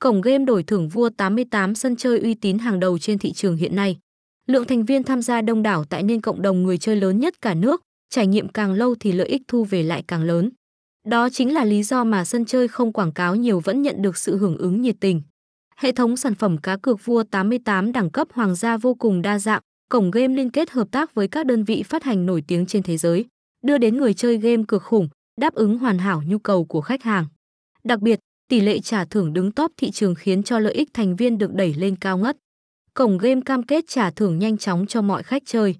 cổng game đổi thưởng vua 88 sân chơi uy tín hàng đầu trên thị trường hiện nay. Lượng thành viên tham gia đông đảo tại nên cộng đồng người chơi lớn nhất cả nước, trải nghiệm càng lâu thì lợi ích thu về lại càng lớn. Đó chính là lý do mà sân chơi không quảng cáo nhiều vẫn nhận được sự hưởng ứng nhiệt tình. Hệ thống sản phẩm cá cược vua 88 đẳng cấp hoàng gia vô cùng đa dạng, cổng game liên kết hợp tác với các đơn vị phát hành nổi tiếng trên thế giới, đưa đến người chơi game cực khủng, đáp ứng hoàn hảo nhu cầu của khách hàng. Đặc biệt, tỷ lệ trả thưởng đứng top thị trường khiến cho lợi ích thành viên được đẩy lên cao ngất. Cổng game cam kết trả thưởng nhanh chóng cho mọi khách chơi.